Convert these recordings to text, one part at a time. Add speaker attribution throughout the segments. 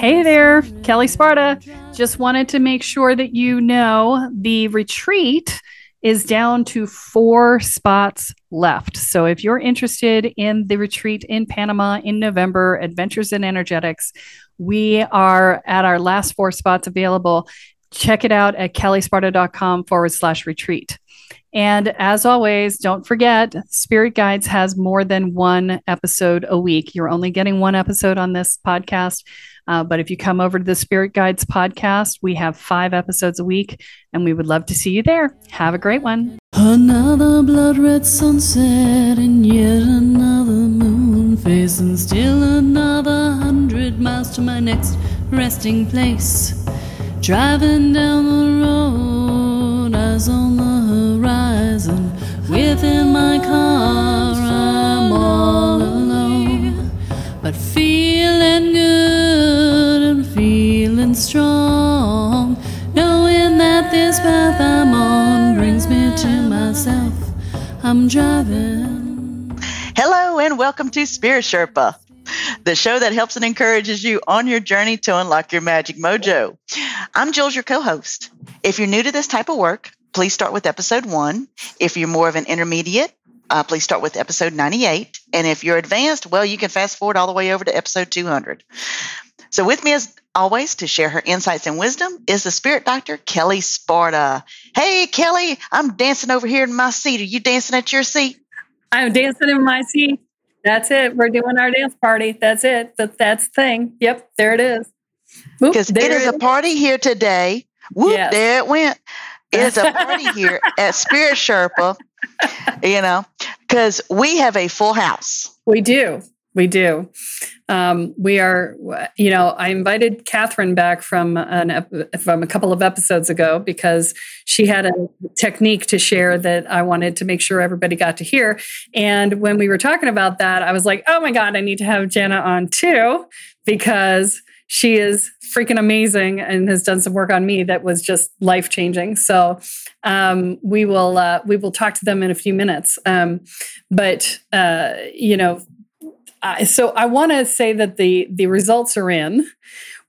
Speaker 1: Hey there, Kelle Sparta. Just wanted to make sure that you know the retreat is down to four spots left. So if you're interested in the retreat in Panama in November, Adventures in Energetics, we are at our last four spots available. Check it out at kellesparta.com forward slash retreat. And as always, don't forget, Spirit Guides has more than one episode a week. You're only getting one episode on this podcast. Uh, but if you come over to the Spirit Guides podcast, we have five episodes a week, and we would love to see you there. Have a great one.
Speaker 2: Another blood red sunset, and yet another moon face, and still another hundred miles to my next resting place. Driving down the road, eyes on the horizon. Within my car, I'm all alone, but feeling good and feeling strong. Knowing that this path I'm on brings me to myself. I'm driving.
Speaker 3: Hello, and welcome to Spirit Sherpa, the show that helps and encourages you on your journey to unlock your magic mojo. I'm Jules, your co host. If you're new to this type of work, please start with episode one. If you're more of an intermediate, uh, please start with episode 98. And if you're advanced, well, you can fast forward all the way over to episode 200. So, with me as always to share her insights and wisdom is the spirit doctor, Kelle Sparta. Hey, Kelle, I'm dancing over here in my seat. Are you dancing at your seat?
Speaker 1: I'm dancing in my seat. That's it. We're doing our dance party. That's it. That, that's the thing. Yep, there it is.
Speaker 3: Because it is a party here today. Whoop,
Speaker 1: Yes.
Speaker 3: there it went. Is a party here at Spirit Sherpa, you know, because we have a full house.
Speaker 1: We do. We do. Um, we are, you know, I invited Katherine back from an from a couple of episodes ago because she had a technique to share that I wanted to make sure everybody got to hear. And when we were talking about that, I was like, oh my god, I need to have Jenna on too because she is freaking amazing and has done some work on me that was just life changing. So um, we will uh, we will talk to them in a few minutes. Um, but uh, you know, uh, so I want to say that the the results are in.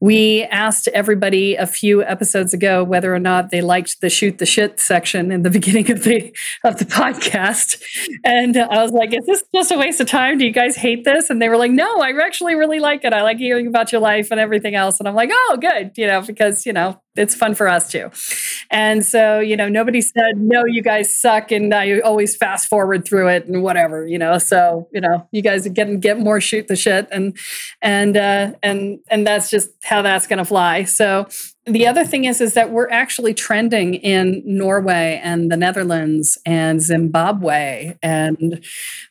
Speaker 1: We asked everybody a few episodes ago whether or not they liked the shoot the shit section in the beginning of the of the podcast, and I was like, "Is this just a waste of time? Do you guys hate this?" And they were like, "No, I actually really like it. I like hearing about your life and everything else." And I'm like, "Oh, good," you know, because you know it's fun for us too. And so, you know, nobody said, no, you guys suck. And I always fast forward through it and whatever, you know, so, you know, you guys getting, get more shoot the shit and, and, uh, and, and that's just how that's going to fly. So the other thing is, is that we're actually trending in Norway and the Netherlands and Zimbabwe. And,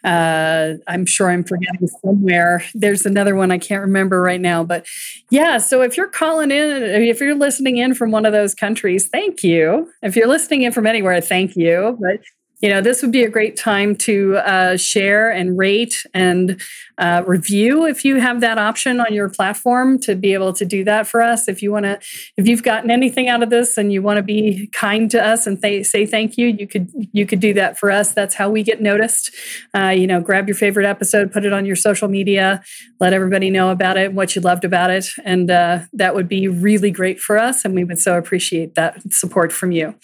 Speaker 1: uh, I'm sure I'm forgetting somewhere. There's another one I can't remember right now, but yeah. So if you're calling in, if you're listening in from one of those countries, thank you. If you're listening in from anywhere, thank you. But you know, this would be a great time to uh, share and rate and uh, review if you have that option on your platform to be able to do that for us. If you want to, if you've gotten anything out of this and you want to be kind to us and th- say thank you, you could you could do that for us. That's how we get noticed. Uh, you know, grab your favorite episode, put it on your social media, let everybody know about it, what you loved about it, and uh, that would be really great for us. And we would so appreciate that support from you.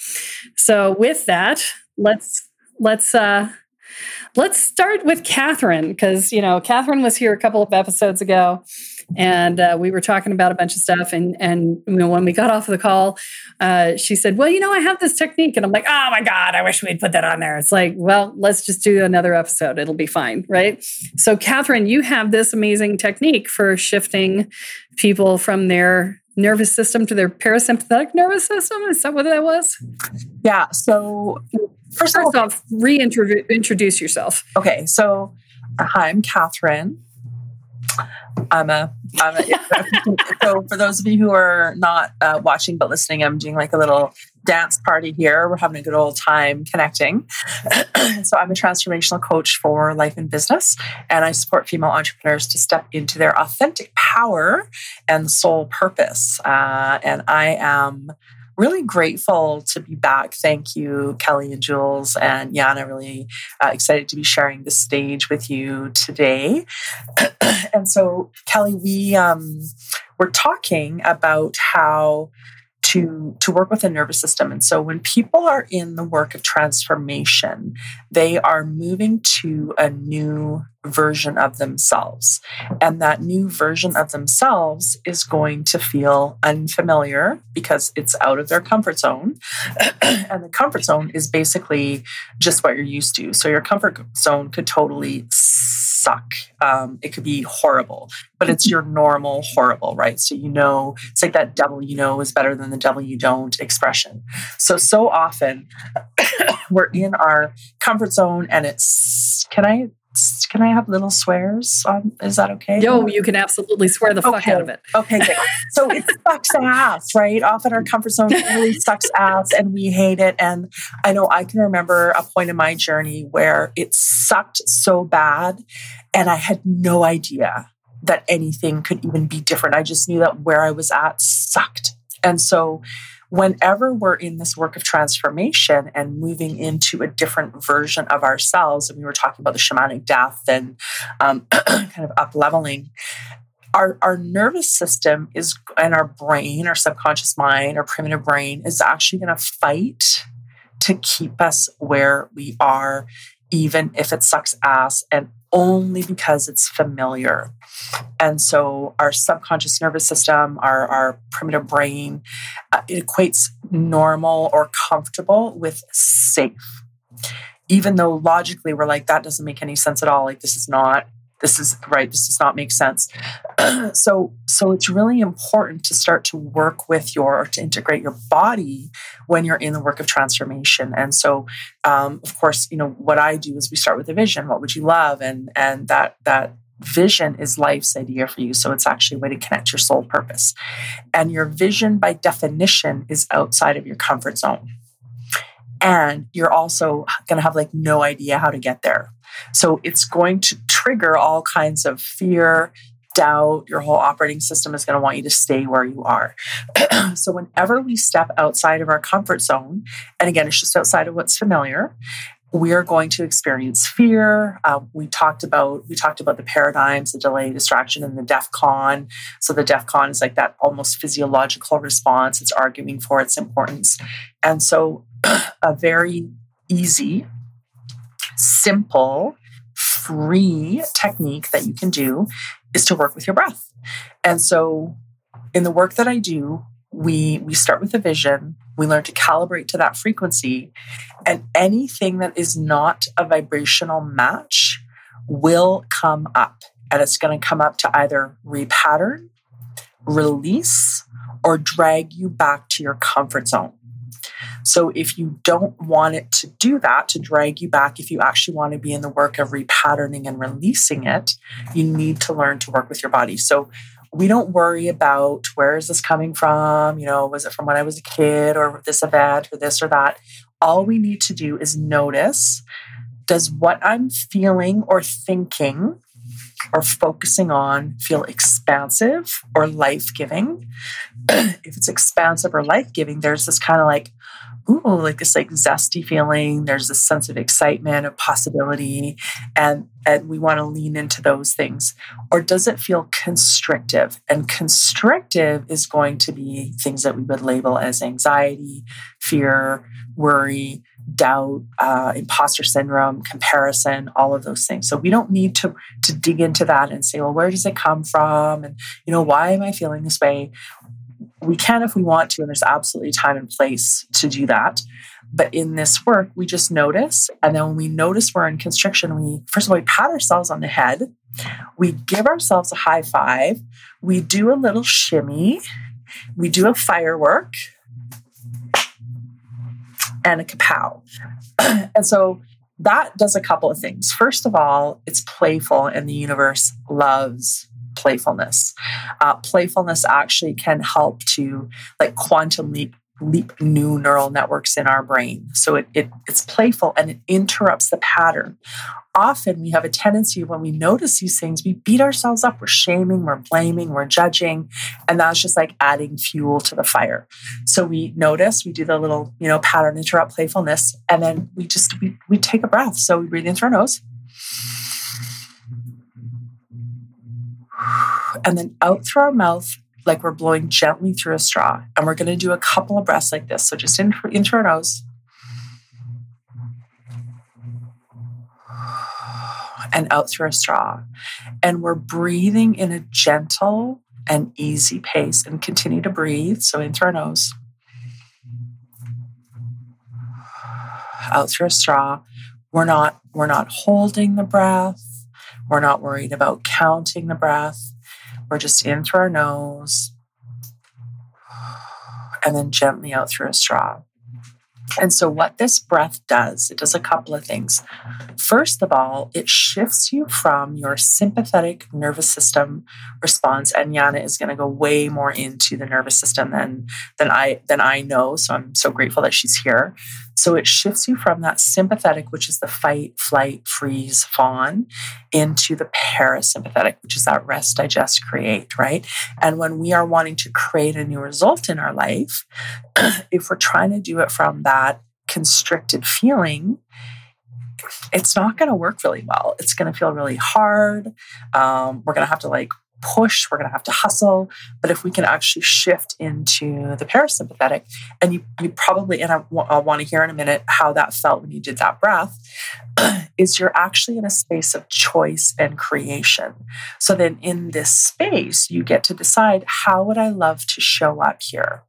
Speaker 1: So with that, let's let's uh let's start with Katherine because you know Katherine was here a couple of episodes ago, and uh, we were talking about a bunch of stuff. And and you know when we got off of the call, uh, she said, "Well, you know, I have this technique," and I'm like, "Oh my god, I wish we'd put that on there." It's like, well, let's just do another episode; it'll be fine, right? So, Katherine, you have this amazing technique for shifting people from their nervous system to their parasympathetic nervous system. Is that what that was?
Speaker 4: Yeah. So first
Speaker 1: First off, reintroduce yourself.
Speaker 4: okay. So hi, I'm Katherine. I'm a. I'm a so for those of you who are not uh, watching but listening, I'm doing like a little dance party here. We're having a good old time connecting. so I'm a transformational coach for life and business, and I support female entrepreneurs to step into their authentic power and soul purpose. Uh, and I am really grateful to be back. Thank you, Kelle and Jules and Jana. Really uh, excited to be sharing the stage with you today. and so, Kelle, we um, we're talking about how to to work with the nervous system and so when people are in the work of transformation they are moving to a new version of themselves and that new version of themselves is going to feel unfamiliar because it's out of their comfort zone and the comfort zone is basically just what you're used to so your comfort zone could totally suck. Um, it could be horrible, but it's your normal horrible, right? So you know, it's like that devil you know is better than the devil you don't expression. So, so often we're in our comfort zone and it's, can I can I have little swears? Um, is that okay?
Speaker 1: No, you can absolutely swear the fuck out of it.
Speaker 4: Okay, good. So it sucks ass, right? Often our comfort zone really sucks ass and we hate it. And I know I can remember a point in my journey where it sucked so bad and I had no idea that anything could even be different. I just knew that where I was at sucked. And so whenever we're in this work of transformation and moving into a different version of ourselves, and we were talking about the shamanic death and um, kind of up leveling, our, our nervous system is and our brain, our subconscious mind, our primitive brain is actually going to fight to keep us where we are, even if it sucks ass and only because it's familiar. And so our subconscious nervous system, our, our primitive brain, uh, it equates normal or comfortable with safe. Even though logically we're like, that doesn't make any sense at all. Like, this is not this is right this does not make sense. So so it's really important to start to work with your or to integrate your body when you're in the work of transformation. And so um, of course you know what i do is we start with a vision what would you love? And and that that vision is life's idea for you. So it's actually a way to connect your soul purpose. And your vision by definition is outside of your comfort zone and you're also going to have like no idea how to get there so it's going to trigger all kinds of fear, doubt. Your whole operating system is going to want you to stay where you are. so whenever we step outside of our comfort zone, and again, it's just outside of what's familiar, we are going to experience fear. Uh, we talked about we talked about the paradigms, the delay, distraction, and the DEF CON. So the DEF CON is like that almost physiological response. It's arguing for its importance, and so a very easy simple, free technique that you can do is to work with your breath. And so in the work that I do, we we start with a vision, we learn to calibrate to that frequency, and anything that is not a vibrational match will come up. And it's going to come up to either repattern, release, or drag you back to your comfort zone. So if you don't want it to do that, to drag you back, if you actually want to be in the work of repatterning and releasing it, you need to learn to work with your body. So we don't worry about where is this coming from? You know, was it from when I was a kid or this event or this or that? All we need to do is notice does what I'm feeling or thinking or focusing on feel expansive or life giving? if it's expansive or life giving, there's this kind of like, ooh, like this like zesty feeling. There's this sense of excitement, of possibility, and and we want to lean into those things. Or does it feel constrictive? And constrictive is going to be things that we would label as anxiety, fear, worry, doubt, uh, imposter syndrome, comparison, all of those things. So we don't need to to dig into that and say, well, where does it come from? And you know, why am I feeling this way? We can if we want to, and there's absolutely time and place to do that. But in this work, we just notice. And then when we notice we're in constriction, we first of all, we pat ourselves on the head. We give ourselves a high five. We do a little shimmy. We do a firework and a kapow. and so that does a couple of things. First of all, it's playful and the universe loves playfulness. Uh, playfulness actually can help to like quantum leap leap new neural networks in our brain. So it, it it's playful and it interrupts the pattern. Often we have a tendency when we notice these things, we beat ourselves up. We're shaming, we're blaming, we're judging, and that's just like adding fuel to the fire. So we notice, we do the little, you know, pattern interrupt playfulness, and then we just we we take a breath. So we breathe in through our nose. And then out through our mouth, like we're blowing gently through a straw. And we're going to do a couple of breaths like this. So just in, in through our nose. And out through a straw. And we're breathing in a gentle and easy pace and continue to breathe. So in through our nose. Out through a straw. We're not, we're not holding the breath. We're not worried about counting the breath. We're just in through our nose and then gently out through a straw. And so, what this breath does, it does a couple of things. First of all, it shifts you from your sympathetic nervous system response. And Jana is going to go way more into the nervous system than, than, I, than I know. So, I'm so grateful that she's here. So it shifts you from that sympathetic, which is the fight, flight, freeze, fawn, into the parasympathetic, which is that rest, digest, create, right? And when we are wanting to create a new result in our life, if we're trying to do it from that constricted feeling, it's not going to work really well. It's going to feel really hard. Um, we're going to have to like push, we're going to have to hustle. But if we can actually shift into the parasympathetic, and you, you probably, and I, w- I want to hear in a minute how that felt when you did that breath, is you're actually in a space of choice and creation. So then in this space, you get to decide how would I love to show up here?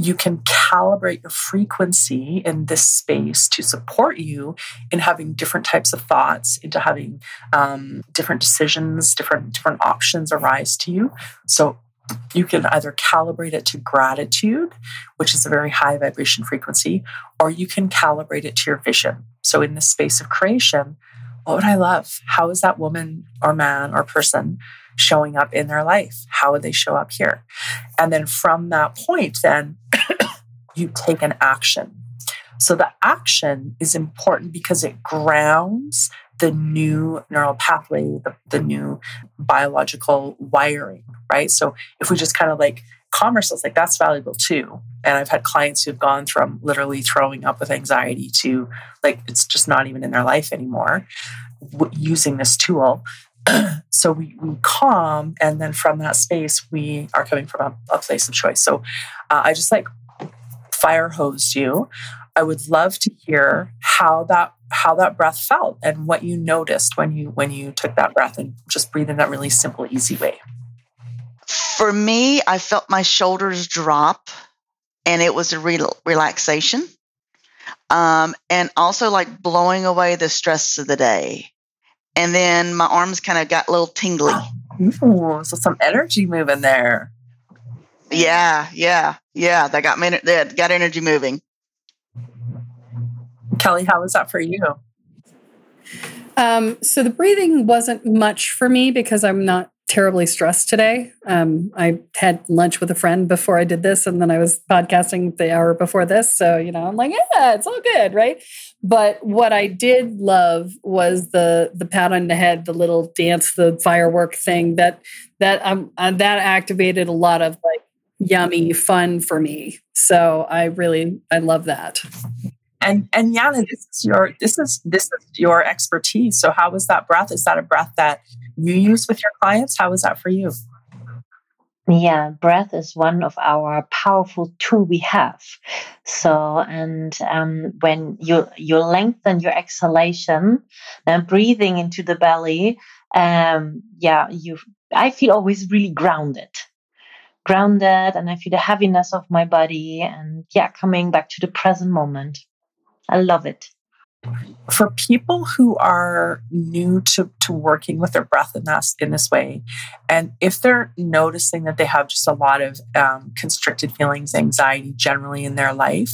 Speaker 4: You can calibrate your frequency in this space to support you in having different types of thoughts, into having um, different decisions, different different options arise to you. So you can either calibrate it to gratitude, which is a very high vibration frequency, or you can calibrate it to your vision. So in this space of creation, what would I love? How is that woman or man or person showing up in their life? How would they show up here? And then from that point, then you take an action. So the action is important because it grounds the new neural pathway, the, the new biological wiring, right? So if we just kind of like calm ourselves, like that's valuable too. And I've had clients who've gone from literally throwing up with anxiety to like it's just not even in their life anymore using this tool. so we, we calm, and then from that space, we are coming from a, a place of choice. So uh, I just like fire hosed you. I would love to hear how that how that breath felt and what you noticed when you when you took that breath and just breathe in that really simple, easy way.
Speaker 3: For me, I felt my shoulders drop, and it was a real relaxation, um, and also like blowing away the stress of the day and then my arms kind of got a little tingly.
Speaker 4: Ooh, so some energy moving there.
Speaker 3: Yeah, yeah, yeah. That got me. That got energy moving.
Speaker 4: Kelle, how was that for you?
Speaker 1: Um, so the breathing wasn't much for me because I'm not terribly stressed today. Um, I had lunch with a friend before I did this, and then I was podcasting the hour before this. So, you know, I'm like, yeah, it's all good, right? But what I did love was the the pat on the head, the little dance, the firework thing that that um uh, that activated a lot of like yummy fun for me. So I really I love that.
Speaker 4: And and Jana, this is your this is this is your expertise. So how was that breath? Is that a breath that you use with your clients? How was that for you?
Speaker 5: Yeah, breath is one of our powerful tool we have. So, and um, when you you lengthen your exhalation and breathing into the belly, um, yeah, you I feel always really grounded, grounded, and I feel the heaviness of my body, and yeah, coming back to the present moment. I love it
Speaker 4: for people who are new to, to working with their breath in this, in this way, and if they're noticing that they have just a lot of um, constricted feelings, anxiety generally in their life,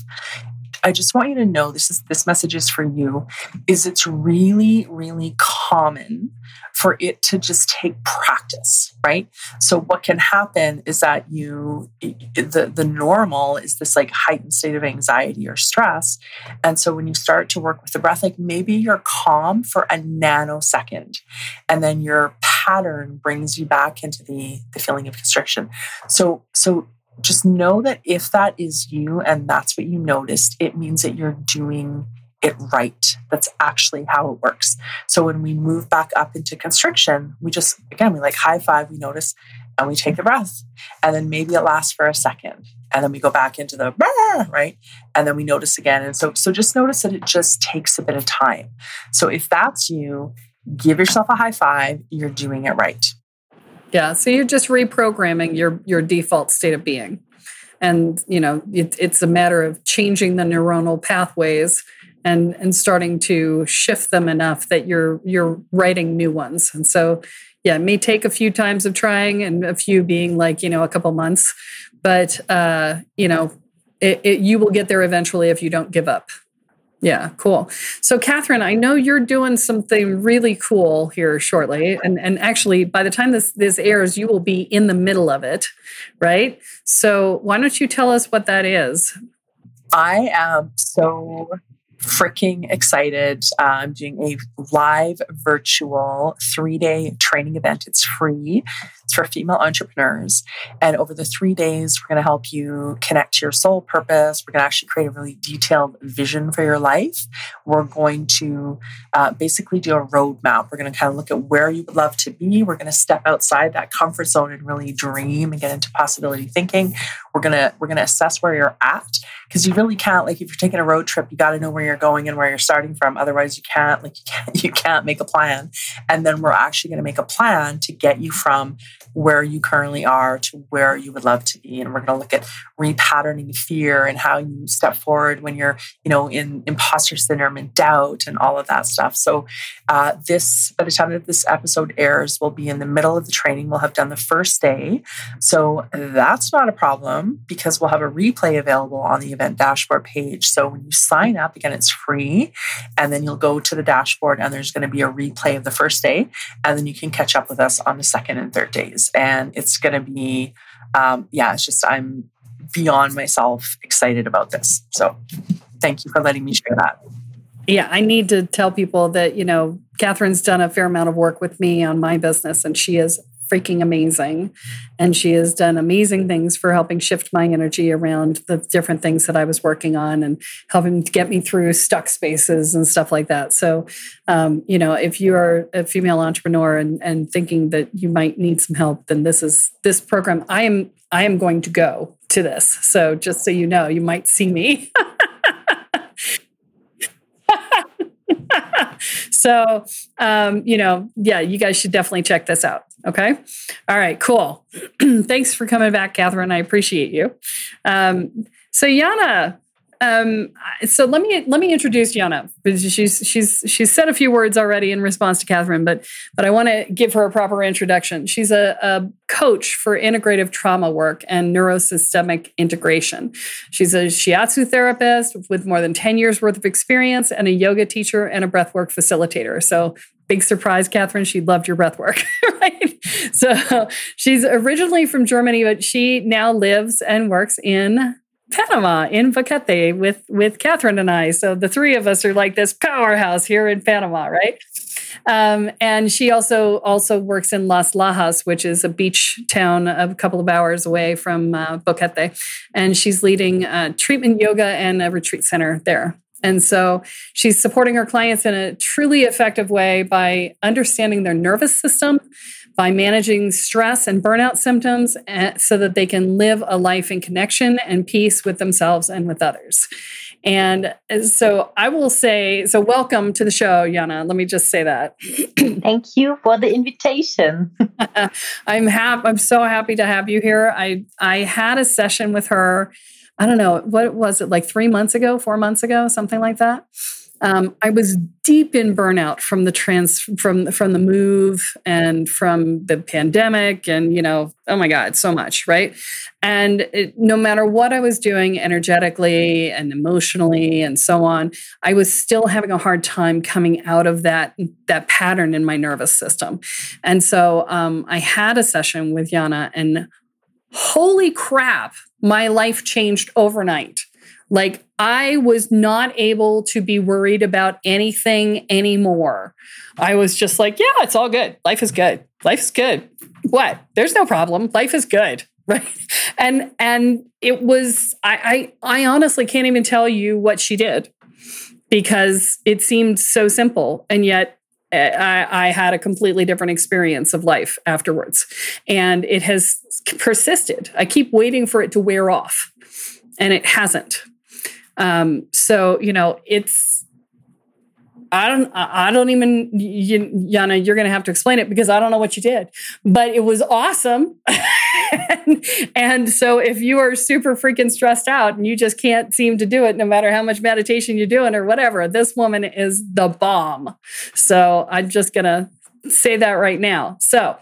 Speaker 4: I just want you to know this is this message is for you is it's really really common for it to just take practice, right? So what can happen is that you the the normal is this like heightened state of anxiety or stress. And so when you start to work with the breath like maybe you're calm for a nanosecond and then your pattern brings you back into the the feeling of constriction. So so just know that if that is you and that's what you noticed, it means that you're doing it right. That's actually how it works. So when we move back up into constriction, we just, again, we like high five, we notice, and we take the breath. And then maybe it lasts for a second. And then we go back into the right. And then we notice again. And so, so just notice that it just takes a bit of time. So if that's you, give yourself a high five. You're doing it right.
Speaker 1: Yeah. So you're just reprogramming your your default state of being. And you know, it, it's a matter of changing the neuronal pathways and and starting to shift them enough that you're you're writing new ones. And so yeah, it may take a few times of trying and a few being like, you know, a couple months, but uh, you know, it, it, you will get there eventually if you don't give up. Yeah, cool. So, Katherine, I know you're doing something really cool here shortly, and and actually, by the time this this airs, you will be in the middle of it, right? So, why don't you tell us what that is?
Speaker 4: I am so freaking excited. Uh, I'm doing a live virtual three day training event. It's free. It's for female entrepreneurs. And over the three days, we're going to help you connect to your soul purpose. We're going to actually create a really detailed vision for your life. We're going to uh, basically do a roadmap. We're going to kind of look at where you would love to be. We're going to step outside that comfort zone and really dream and get into possibility thinking. We're going to we're going to assess where you're at because you really can't like if you're taking a road trip, you got to know where you're going and where you're starting from. Otherwise, you can't like you can't you can't make a plan. And then we're actually going to make a plan to get you from where you currently are to where you would love to be. And we're going to look at repatterning fear and how you step forward when you're, you know, in imposter syndrome and doubt and all of that stuff. So, uh, this, by the time that this episode airs, we'll be in the middle of the training. We'll have done the first day. So, that's not a problem because we'll have a replay available on the event dashboard page. So, when you sign up, again, it's free. And then you'll go to the dashboard and there's going to be a replay of the first day. And then you can catch up with us on the second and third days and it's going to be um, yeah it's just i'm beyond myself excited about this. So thank you for letting me share that.
Speaker 1: Yeah i need to tell people that you know katherine's done a fair amount of work with me on my business and she is freaking amazing. And she has done amazing things for helping shift my energy around the different things that I was working on and helping get me through stuck spaces and stuff like that. So, um, you know, if you are a female entrepreneur and, and thinking that you might need some help, then this is this program. I am I am going to go to this. So just so you know, you might see me. so um, you know yeah you guys should definitely check this out. Okay? All right cool. Thanks for coming back katherine. I appreciate you. Um, so jana um, so let me let me introduce Jana. She's she's she's said a few words already in response to Katherine, but but I want to give her a proper introduction. She's a, a coach for integrative trauma work and neurosystemic integration. She's a shiatsu therapist with more than ten years worth of experience, and a yoga teacher and a breathwork facilitator. So big surprise, Katherine, she loved your breath work, right? So she's originally from Germany, but she now lives and works in Panama in Boquete with with Katherine and I. So the three of us are like this powerhouse here in Panama, right? Um, and she also also works in Las Lajas, which is a beach town a couple of hours away from uh, Boquete, and she's leading uh, treatment yoga and a retreat center there. And so she's supporting her clients in a truly effective way by understanding their nervous system, by managing stress and burnout symptoms eh, so that they can live a life in connection and peace with themselves and with others. And eh, so I will say, so welcome to the show, Jana. Let me just say that.
Speaker 5: Thank you for the invitation.
Speaker 1: I'm happy. I'm so happy to have you here. I I had a session with her. I don't know what was it like three months ago, four months ago, something like that. Um, I was deep in burnout from the trans from from the move and from the pandemic, and you know, oh my god, so much, right? And it, no matter what I was doing energetically and emotionally and so on, I was still having a hard time coming out of that that pattern in my nervous system. And so um, I had a session with Jana, and holy crap, my life changed overnight. Like I was not able to be worried about anything anymore. I was just like, yeah, it's all good. Life is good. Life's good. What? There's no problem. Life is good. Right. And and it was I I, I honestly can't even tell you what she did because it seemed so simple. And yet eh, I, I, had a completely different experience of life afterwards. And it has persisted. I keep waiting for it to wear off, and it hasn't. Um, so you know, it's I don't I don't even you, Jana, you're going to have to explain it because I don't know what you did, but it was awesome. and, and so if you are super freaking stressed out and you just can't seem to do it, no matter how much meditation you're doing or whatever, this woman is the bomb. So I'm just going to say that right now. So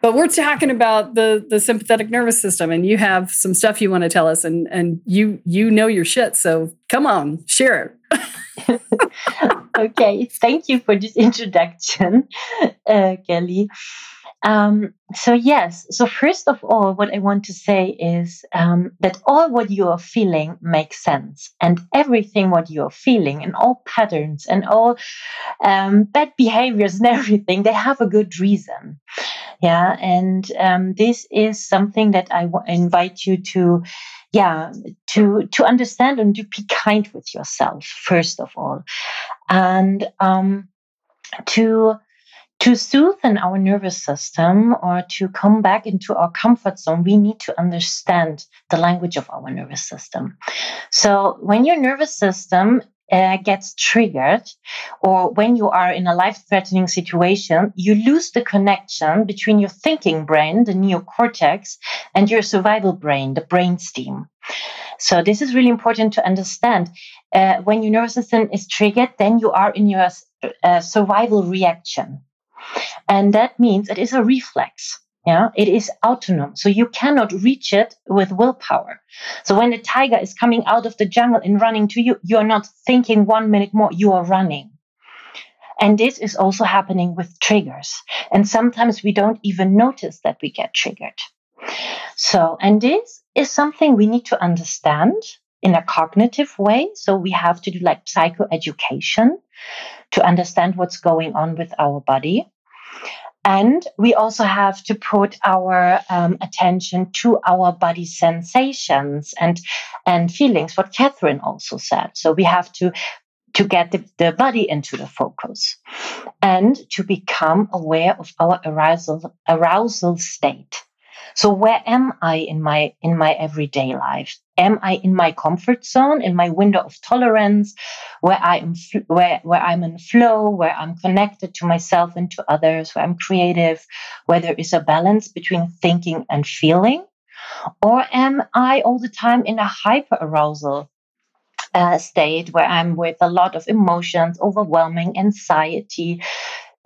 Speaker 1: but we're talking about the the sympathetic nervous system, and you have some stuff you want to tell us, and and you you know your shit. So come on, share
Speaker 5: it. okay, thank you for this introduction, uh, Kelle. Um, so yes, so first of all, what I want to say is um, that all what you are feeling makes sense, and everything what you are feeling, and all patterns, and all um, bad behaviors, and everything, they have a good reason. Yeah, and um, this is something that I w- invite you to, yeah, to to understand and to be kind with yourself first of all, and um, to to soothe in our nervous system or to come back into our comfort zone, we need to understand the language of our nervous system. So when your nervous system uh, gets triggered, or when you are in a life threatening situation, you lose the connection between your thinking brain, the neocortex, and your survival brain, the brainstem. So, this is really important to understand. Uh, when your nervous system is triggered, then you are in your uh, survival reaction. And that means it is a reflex. Yeah, it is autonomous. So you cannot reach it with willpower. So when the tiger is coming out of the jungle and running to you, you're not thinking one minute more, you are running. And this is also happening with triggers. And sometimes we don't even notice that we get triggered. So, and this is something we need to understand in a cognitive way. So we have to do like psychoeducation to understand what's going on with our body. And we also have to put our um, attention to our body sensations and, and feelings, what Katherine also said. So we have to to get the, the body into the focus and to become aware of our arousal arousal state so where am I in my in my everyday life? Am I in my comfort zone, in my window of tolerance, where I am where where I'm in flow, where I'm connected to myself and to others, where I'm creative, where there is a balance between thinking and feeling? Or am I all the time in a hyper arousal uh, state where I'm with a lot of emotions, overwhelming anxiety,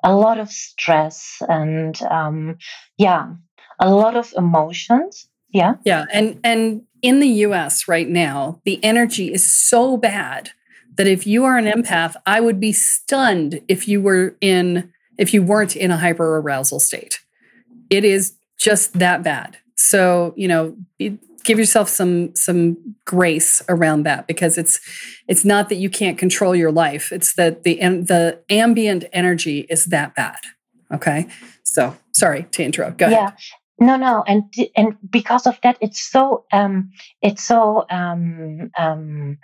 Speaker 5: a lot of stress, and um, yeah, a lot of emotions. Yeah.
Speaker 1: Yeah. And and in the US right now, the energy is so bad that if you are an empath, I would be stunned if you were in if you weren't in a hyper arousal state. It is just that bad. So, you know, give yourself some some grace around that because it's it's not that you can't control your life. It's that the the ambient energy is that bad. Okay? So, sorry to interrupt. Go
Speaker 5: yeah.
Speaker 1: ahead.
Speaker 5: No, no, and and because of that, it's so um, it's so um, um,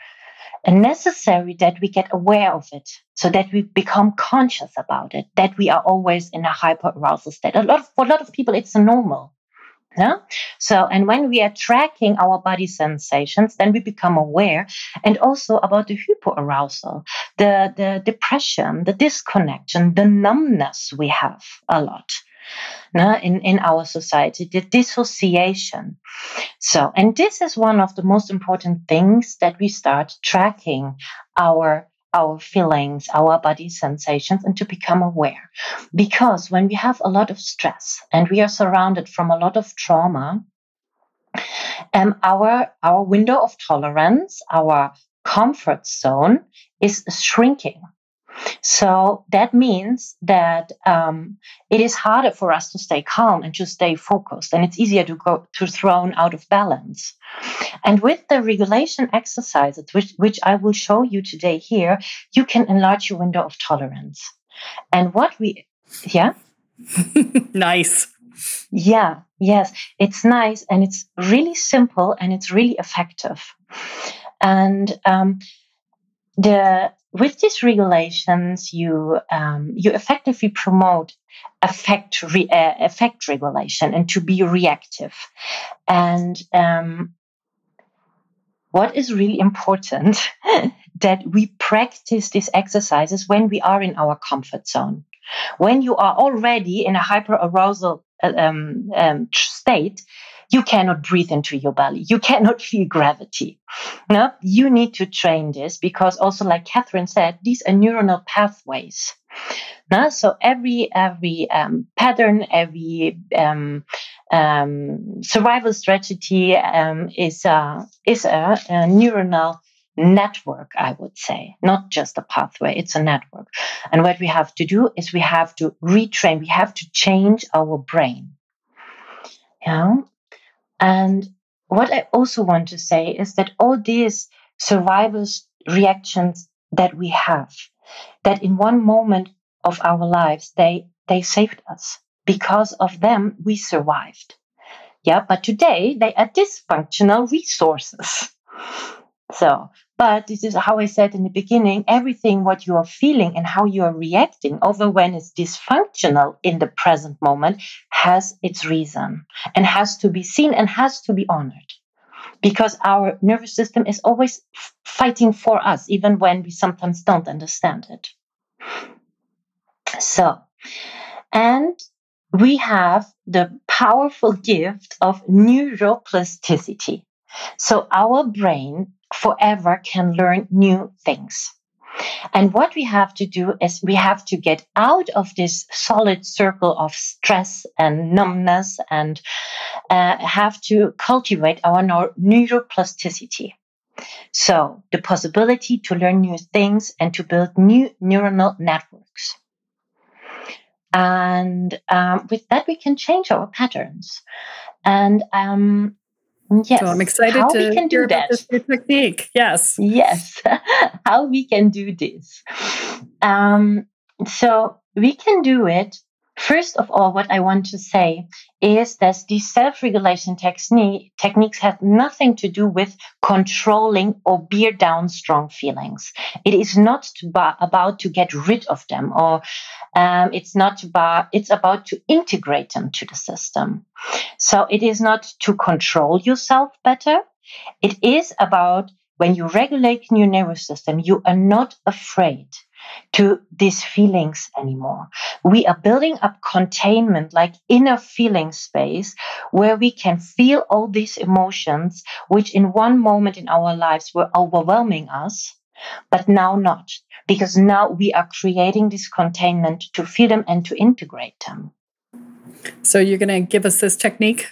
Speaker 5: necessary that we get aware of it, so that we become conscious about it. That we are always in a hyper arousal state. A lot of, for a lot of people, it's normal. Yeah. So, and when we are tracking our body sensations, then we become aware and also about the hypoarousal, the, the depression, the disconnection, the numbness we have a lot in, in our society, the dissociation. So, and this is one of the most important things that we start tracking our our feelings, our body sensations, and to become aware. Because when we have a lot of stress and we are surrounded from a lot of trauma, um, our our window of tolerance, our comfort zone is shrinking. So that means that um, it is harder for us to stay calm and to stay focused, and it's easier to go to thrown out of balance. And with the regulation exercises, which, which I will show you today here, you can enlarge your window of tolerance. And what we, yeah,
Speaker 1: nice.
Speaker 5: Yeah, yes, it's nice and it's really simple and it's really effective. And um, the with these regulations, you um, you effectively promote affect re, uh, affect regulation and to be reactive. And um, what is really important that we practice these exercises when we are in our comfort zone. When you are already in a hyper arousal uh, um, um, state, you cannot breathe into your belly. You cannot feel gravity. No, you need to train this because also, like Katherine said, these are neuronal pathways. No? So every every um, pattern, every um, um, survival strategy um, is a is a, a neuronal network, I would say, not just a pathway, it's a network. And what we have to do is we have to retrain, we have to change our brain. Yeah. And what I also want to say is that all these survival reactions that we have, that in one moment of our lives, they, they saved us. Because of them, we survived. Yeah, but today they are dysfunctional resources. So, but this is how I said in the beginning everything what you are feeling and how you are reacting, over when it's dysfunctional in the present moment, has its reason and has to be seen and has to be honored. Because our nervous system is always fighting for us, even when we sometimes don't understand it. So, and we have the powerful gift of neuroplasticity. So our brain forever can learn new things. And what we have to do is we have to get out of this solid circle of stress and numbness and uh, have to cultivate our neuroplasticity. So, the possibility to learn new things and to build new neuronal networks. And um, with that, we can change our patterns. And um, Yes.
Speaker 1: So I'm excited
Speaker 5: How
Speaker 1: to
Speaker 5: we can do that.
Speaker 1: this technique. Yes.
Speaker 5: Yes. How we can do this. Um, so we can do it. First of all, what I want to say is that these self-regulation technique, techniques have nothing to do with controlling or bear down strong feelings. It is not to about to get rid of them or um, it's not about, it's about to integrate them to the system. So it is not to control yourself better. It is about when you regulate your nervous system, you are not afraid to these feelings anymore. We are building up containment, like inner feeling space, where we can feel all these emotions, which in one moment in our lives were overwhelming us, but now not, because now we are creating this containment to feel them and to integrate them.
Speaker 1: So you're going to give us this technique?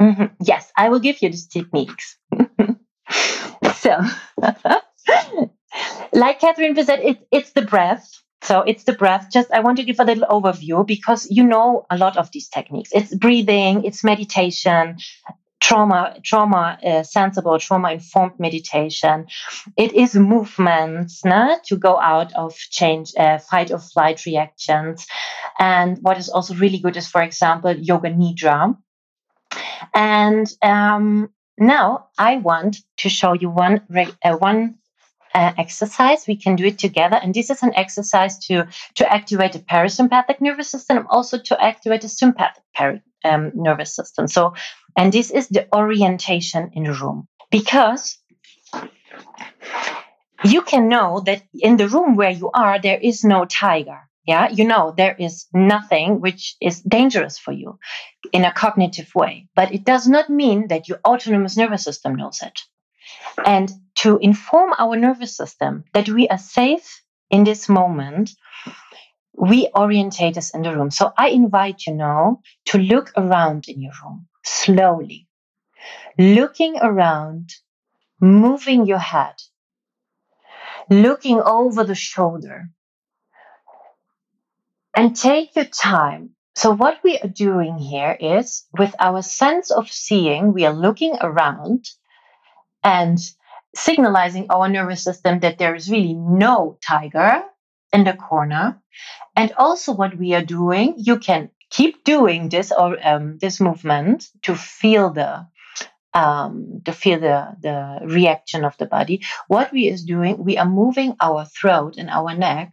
Speaker 5: Mhm. Yes, I will give you these techniques. so, like Katherine said, it, it's the breath. So it's the breath. Just I want to give a little overview because you know a lot of these techniques. It's breathing, it's meditation, trauma, trauma uh, sensible, trauma informed meditation. It is movements nah, to go out of change, uh, fight or flight reactions. And what is also really good is, for example, yoga nidra. And um, now I want to show you one uh, one uh, exercise. We can do it together, and this is an exercise to to activate the parasympathetic nervous system, also to activate the sympathetic um, nervous system. So, and this is the orientation in the room because you can know that in the room where you are there is no tiger. Yeah, you know there is nothing which is dangerous for you in a cognitive way, but it does not mean that your autonomous nervous system knows it. And to inform our nervous system that we are safe in this moment, we orientate us in the room. So I invite you now to look around in your room slowly, looking around, moving your head, looking over the shoulder, and take your time. So, what we are doing here is with our sense of seeing, we are looking around and signalizing our nervous system that there is really no tiger in the corner. And also, what we are doing, you can keep doing this or um, this movement to feel the um, to feel the, the reaction of the body. What we is doing, we are moving our throat and our neck,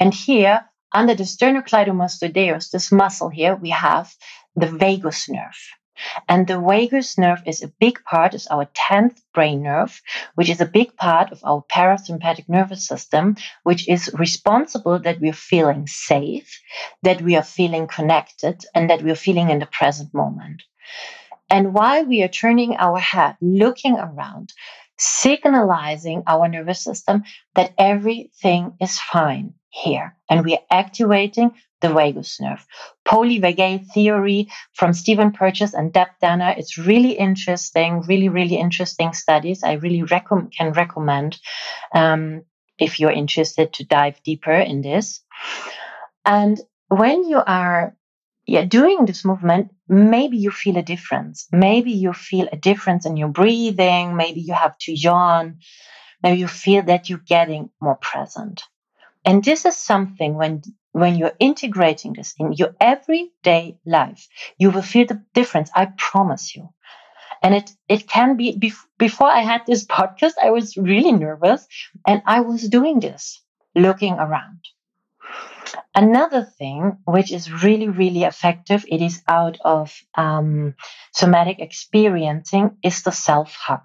Speaker 5: and here under the sternocleidomastoideus, this muscle here, we have the vagus nerve. And the vagus nerve is a big part, is our 10th brain nerve, which is a big part of our parasympathetic nervous system, which is responsible that we're feeling safe, that we are feeling connected, and that we're feeling in the present moment. And while we are turning our head, looking around, signalizing our nervous system that everything is fine here, and we are activating the vagus nerve. Polyvagal theory from Stephen Porges and Deb Dana. It's really interesting, really, really interesting studies. I really can recommend um, if you're interested to dive deeper in this. And when you are yeah, doing this movement, maybe you feel a difference. Maybe you feel a difference in your breathing. Maybe you have to yawn. Maybe you feel that you're getting more present. And this is something when when you're integrating this in your everyday life, you will feel the difference. I promise you. And it, it can be, before I had this podcast, I was really nervous and I was doing this, looking around. Another thing which is really, really effective, it is out of um, somatic experiencing, is the self hug.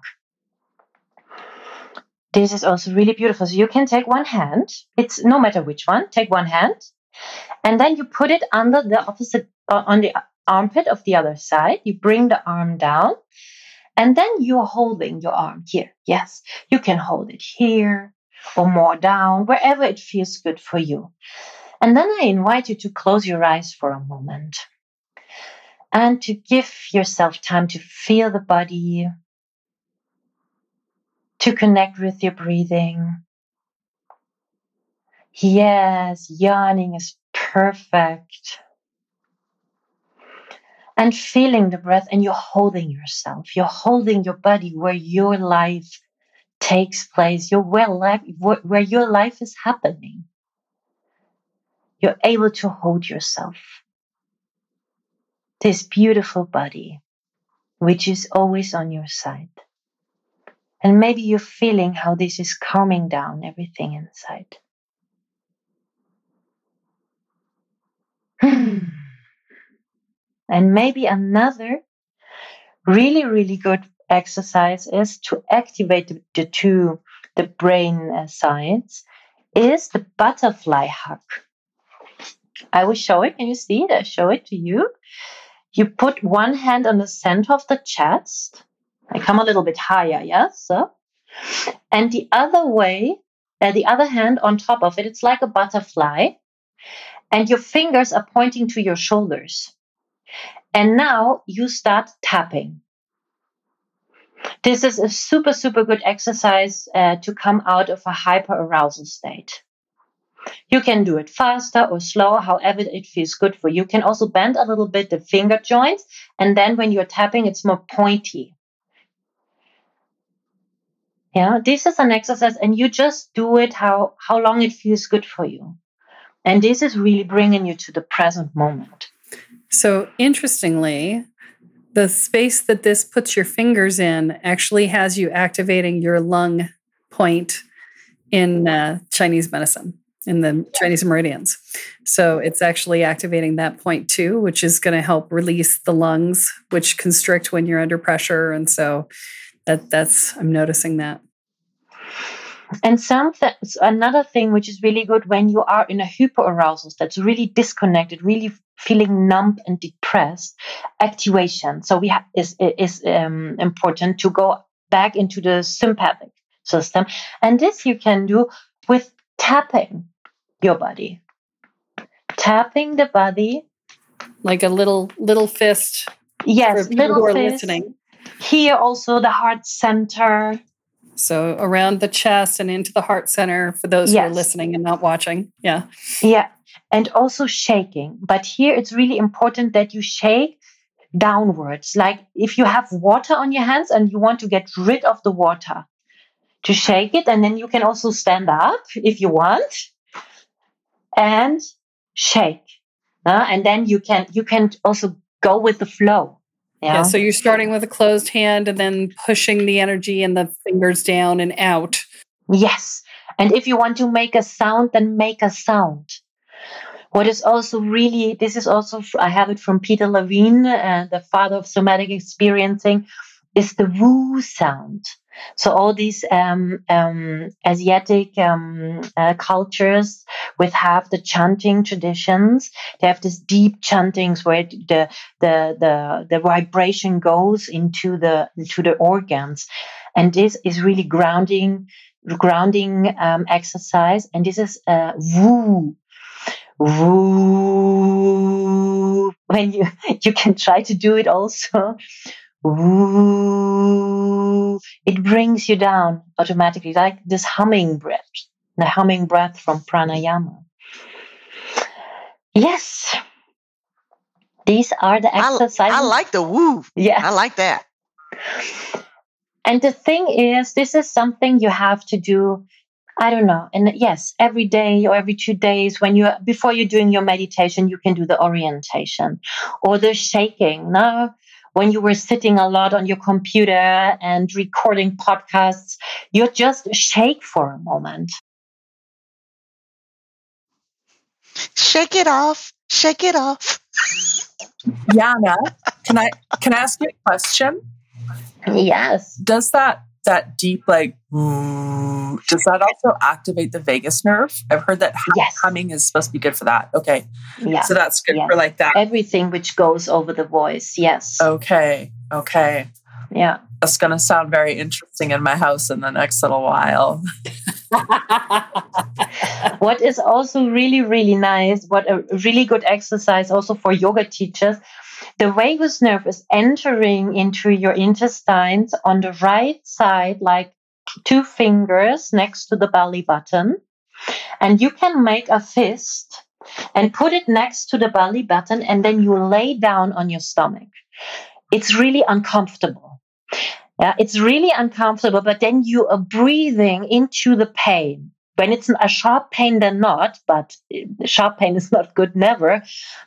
Speaker 5: This is also really beautiful. So you can take one hand, it's no matter which one, take one hand, and then you put it under the opposite, uh, on the armpit of the other side. You bring the arm down, and then you're holding your arm here. Yes, you can hold it here or more down, wherever it feels good for you. And then I invite you to close your eyes for a moment and to give yourself time to feel the body, to connect with your breathing. Yes, yawning is perfect. And feeling the breath, and you're holding yourself. You're holding your body where your life takes place, your well life, where your life is happening. You're able to hold yourself. This beautiful body, which is always on your side. And maybe you're feeling how this is calming down everything inside. and maybe another really, really good exercise is to activate the, the two, the brain uh, sides, is the butterfly hug. I will show it. Can you see it? I show it to you. You put one hand on the center of the chest I come a little bit higher, yes? So, and the other way, uh, the other hand on top of it, it's like a butterfly, and your fingers are pointing to your shoulders. And now you start tapping. This is a super, super good exercise uh, to come out of a hyper arousal state. You can do it faster or slower, however it feels good for you. You can also bend a little bit the finger joints, and then when you're tapping, it's more pointy. Yeah, this is an exercise, and you just do it how how long it feels good for you, and this is really bringing you to the present moment.
Speaker 1: So interestingly, the space that this puts your fingers in actually has you activating your lung point in uh, Chinese medicine in the Chinese meridians. So it's actually activating that point too, which is going to help release the lungs, which constrict when you're under pressure. And so that that's I'm noticing that.
Speaker 5: And something another thing which is really good when you are in a hyperarousal that's really disconnected, really feeling numb and depressed, activation. So we have is is um, important to go back into the sympathetic system, and this you can do with tapping. your body. Tapping the body.
Speaker 1: Like a little little fist
Speaker 5: Yes,
Speaker 1: for
Speaker 5: little
Speaker 1: who are
Speaker 5: fist.
Speaker 1: listening.
Speaker 5: Here also the heart center.
Speaker 1: So around the chest and into the heart center for those who are listening and not watching. Yeah.
Speaker 5: Yeah. And also shaking. But here it's really important that you shake downwards. Like if you have water on your hands and you want to get rid of the water, to shake it. And then you can also stand up if you want and shake. Uh, and then you can you can also go with the flow.
Speaker 1: Yeah. So you're starting with a closed hand and then pushing the energy and the fingers down and out.
Speaker 5: Yes. And if you want to make a sound, then make a sound. What is also really, this is also, I have it from Peter Levine, uh, the father of somatic experiencing, is the woo sound. So all these um, um, Asiatic um, uh, cultures with have the chanting traditions. They have these deep chantings where the the the the vibration goes into the into the organs, and this is really grounding grounding um, exercise. And this is uh, woo woo. When you you can try to do it also. Woo. It brings you down automatically, like this humming breath, the humming breath from pranayama. Yes. These are the
Speaker 3: I,
Speaker 5: exercises.
Speaker 3: I like the woo.
Speaker 5: yeah.
Speaker 3: I like that.
Speaker 5: And the thing is, this is something you have to do. I don't know. And yes, every day or every two days, when you before you're doing your meditation, you can do the orientation or the shaking. Now, when you were sitting a lot on your computer and recording podcasts, you just shake for a moment.
Speaker 3: Shake it off. Shake it off.
Speaker 4: Jana, can I can I ask you a question?
Speaker 5: Yes.
Speaker 4: Does that that deep like does that also activate the vagus nerve? I've heard that
Speaker 5: Yes.
Speaker 4: humming is supposed to be good for that. Okay,
Speaker 5: Yeah.
Speaker 4: so that's good
Speaker 5: Yeah.
Speaker 4: for like that.
Speaker 5: Everything which goes over the voice. Yes.
Speaker 4: Okay, okay.
Speaker 5: Yeah.
Speaker 4: That's gonna sound very interesting in my house in the next little while.
Speaker 5: what is also really, really nice, what a really good exercise also for yoga teachers, the vagus nerve is entering into your intestines on the right side, like two fingers next to the belly button. And you can make a fist and put it next to the belly button, and then you lay down on your stomach. It's really uncomfortable. Yeah, it's really uncomfortable, but then you are breathing into the pain. When it's a sharp pain, then not, but uh, sharp pain is not good, never.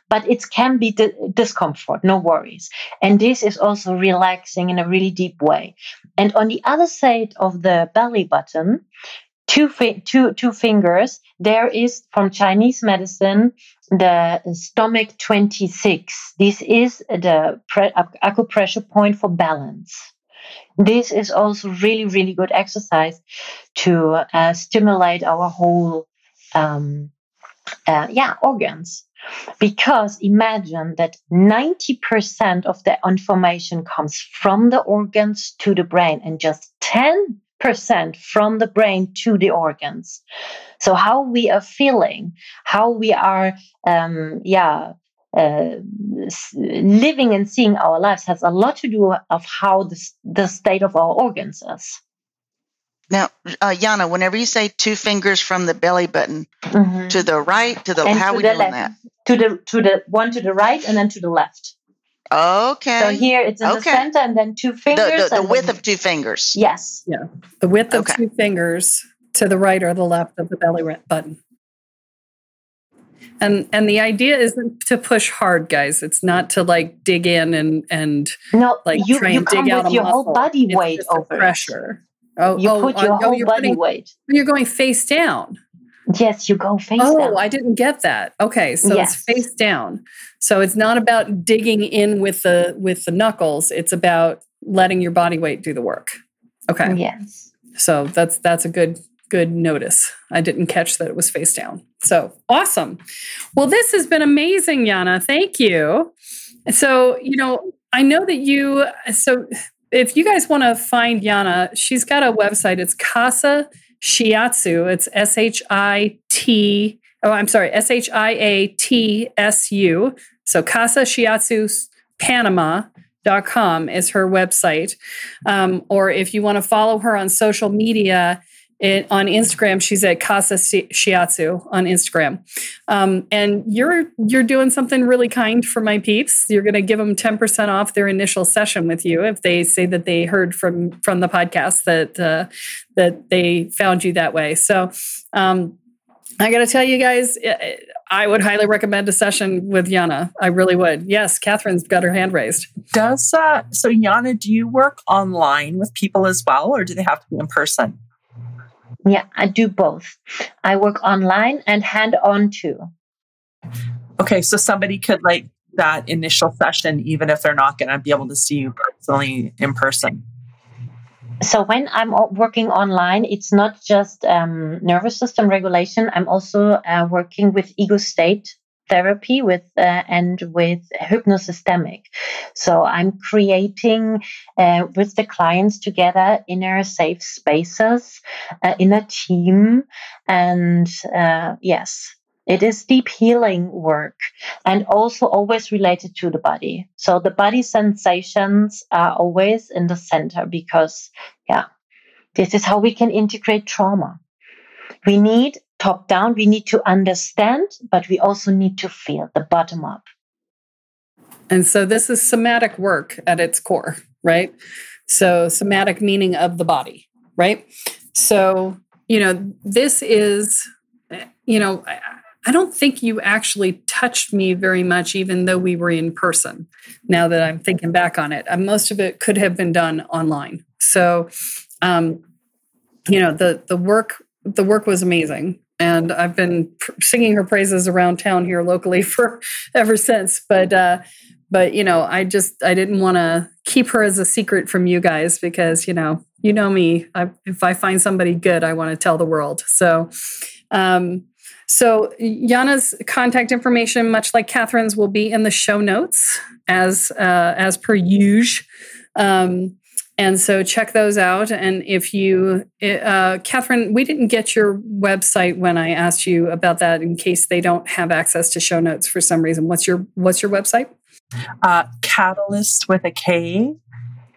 Speaker 5: But it can be di- discomfort, no worries. And this is also relaxing in a really deep way. And on the other side of the belly button, two, fi- two, two fingers, there is from Chinese medicine the stomach 26. This is the pre- acupressure point for balance. This is also really, really good exercise to uh, stimulate our whole, um, uh, yeah, organs. Because imagine that 90% of the information comes from the organs to the brain and just 10% from the brain to the organs. So how we are feeling, how we are, um, yeah, uh, living and seeing our lives has a lot to do of how the, the state of our organs is.
Speaker 3: Now, uh, Jana, whenever you say two fingers from the belly button
Speaker 5: Mhm.
Speaker 3: to the right, to the
Speaker 5: And
Speaker 3: how
Speaker 5: to
Speaker 3: we
Speaker 5: the
Speaker 3: doing
Speaker 5: left.
Speaker 3: that?
Speaker 5: To the to the one to the right and then to the left.
Speaker 3: Okay.
Speaker 5: So here it's in the center and then two fingers.
Speaker 3: the, the
Speaker 5: and
Speaker 3: width
Speaker 5: then-
Speaker 3: of two fingers.
Speaker 5: yes. Yeah.
Speaker 1: the width of
Speaker 3: Okay.
Speaker 1: two fingers to the right or the left of the belly button. And and the idea isn't to push hard, guys. It's not to like dig in and and
Speaker 5: No,
Speaker 1: like
Speaker 5: you
Speaker 1: try
Speaker 5: you
Speaker 1: and dig out
Speaker 5: your whole body
Speaker 1: It's
Speaker 5: weight over
Speaker 1: pressure. Oh,
Speaker 5: You
Speaker 1: oh,
Speaker 5: put
Speaker 1: oh,
Speaker 5: your
Speaker 1: oh,
Speaker 5: whole
Speaker 1: you're
Speaker 5: body
Speaker 1: putting-
Speaker 5: weight.
Speaker 1: You're going face down.
Speaker 5: Yes, you go face
Speaker 1: oh,
Speaker 5: down. Oh.
Speaker 1: I didn't get that. Okay, so
Speaker 5: Yes.
Speaker 1: it's face down. So it's not about digging in with the with the knuckles. It's about letting your body weight do the work. Okay.
Speaker 5: Yes.
Speaker 1: So that's that's a good good notice. I didn't catch that it was face down. So awesome. Well, this has been amazing, Jana. Thank you. So, you know, I know that you so if you guys want to find Jana, she's got a website. It's Casa Shiatsu. It's S H I T Oh, I'm sorry, S H I A T S U. So Casa Shiatsu Panama dot com is her website. Um, or if you want to follow her on social media, it, on Instagram, she's at Casa Shiatsu on Instagram, um, and you're you're doing something really kind for my peeps. You're going to give them ten percent off their initial session with you if they say that they heard from from the podcast that uh, that they found you that way. So. Um, I got to tell you guys, I would highly recommend a session with Jana. I really would. Yes, Katherine's got her hand raised.
Speaker 4: Does uh, so, Jana? Do you work online with people as well, or do they have to be in person?
Speaker 5: Yeah, I do both. I work online and hand on too.
Speaker 4: Okay, so somebody could like that initial session, even if they're not going to be able to see you personally in person.
Speaker 5: So when I'm working online, it's not just um, nervous system regulation. I'm also uh, working with ego state therapy with uh, and with hypnosystemic. So I'm creating uh, with the clients together inner safe spaces uh, in a team, and uh, yes. It is deep healing work and also always related to the body. So the body sensations are always in the center because, yeah, this is how we can integrate trauma. We need top down, we need to understand, but we also need to feel the bottom up.
Speaker 1: And so this is somatic work at its core, right? So somatic meaning of the body, right? So, you know, this is, you know, I don't think you actually touched me very much, even though we were in person. Now that I'm thinking back on it, uh, most of it could have been done online. So, um, you know, the the work the work was amazing and I've been singing her praises around town here locally for ever since. But uh, but you know, I just I didn't want to keep her as a secret from you guys because you know you know me. I, if I find somebody good, I want to tell the world. So. Um, so Jana's contact information, much like Katherine's, will be in the show notes as uh, as per usual. Um, and so check those out. And if you, uh, Katherine, we didn't get your website when I asked you about that in case they don't have access to show notes for some reason. What's your What's your website?
Speaker 4: Uh, Katalyst with a K,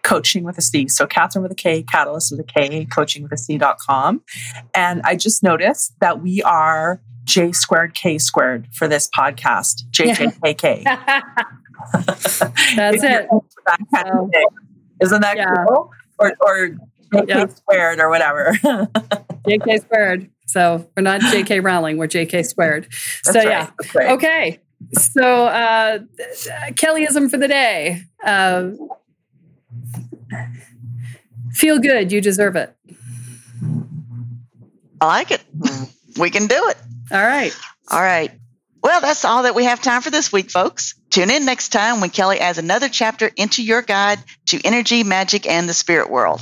Speaker 4: coaching with a C. So Katherine with a K, Katalyst with a K, coaching with a C.com. And I just noticed that we are J squared K squared for this podcast. JJKK.
Speaker 1: That's it.
Speaker 4: Isn't that yeah. cool? Or, or JK yep. squared or whatever.
Speaker 1: JK squared. So we're not JK Rowling, we're JK squared. That's so right. yeah. Right. Okay. So uh, Kelleism for the day. Uh, feel good. You deserve it.
Speaker 3: I like it. We can do it.
Speaker 1: All right.
Speaker 3: All right. Well, that's all that we have time for this week, folks. Tune in next time when Kelle adds another chapter into your guide to energy, magic, and the spirit world.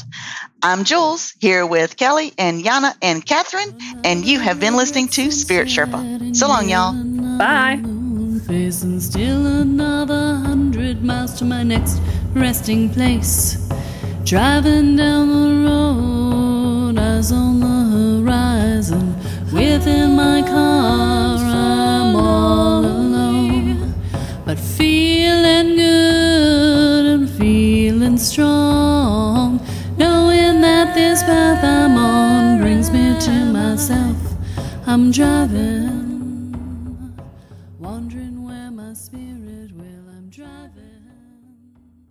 Speaker 3: I'm Jules here with Kelle and Jana and Katherine, and you have been listening to Spirit Sherpa. So long, y'all.
Speaker 1: Bye.
Speaker 2: Facing still another hundred miles to my next resting place. Driving down the road, eyes on the horizon. Within my car, I'm all alone. But feeling good and feeling strong. Knowing that this path I'm on brings me to myself. I'm driving, wondering where my spirit will. I'm driving.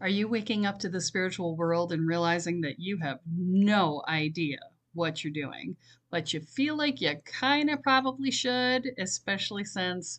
Speaker 1: Are you waking up to the spiritual world and realizing that you have no idea what you're doing? but you feel like you kind of probably should, especially since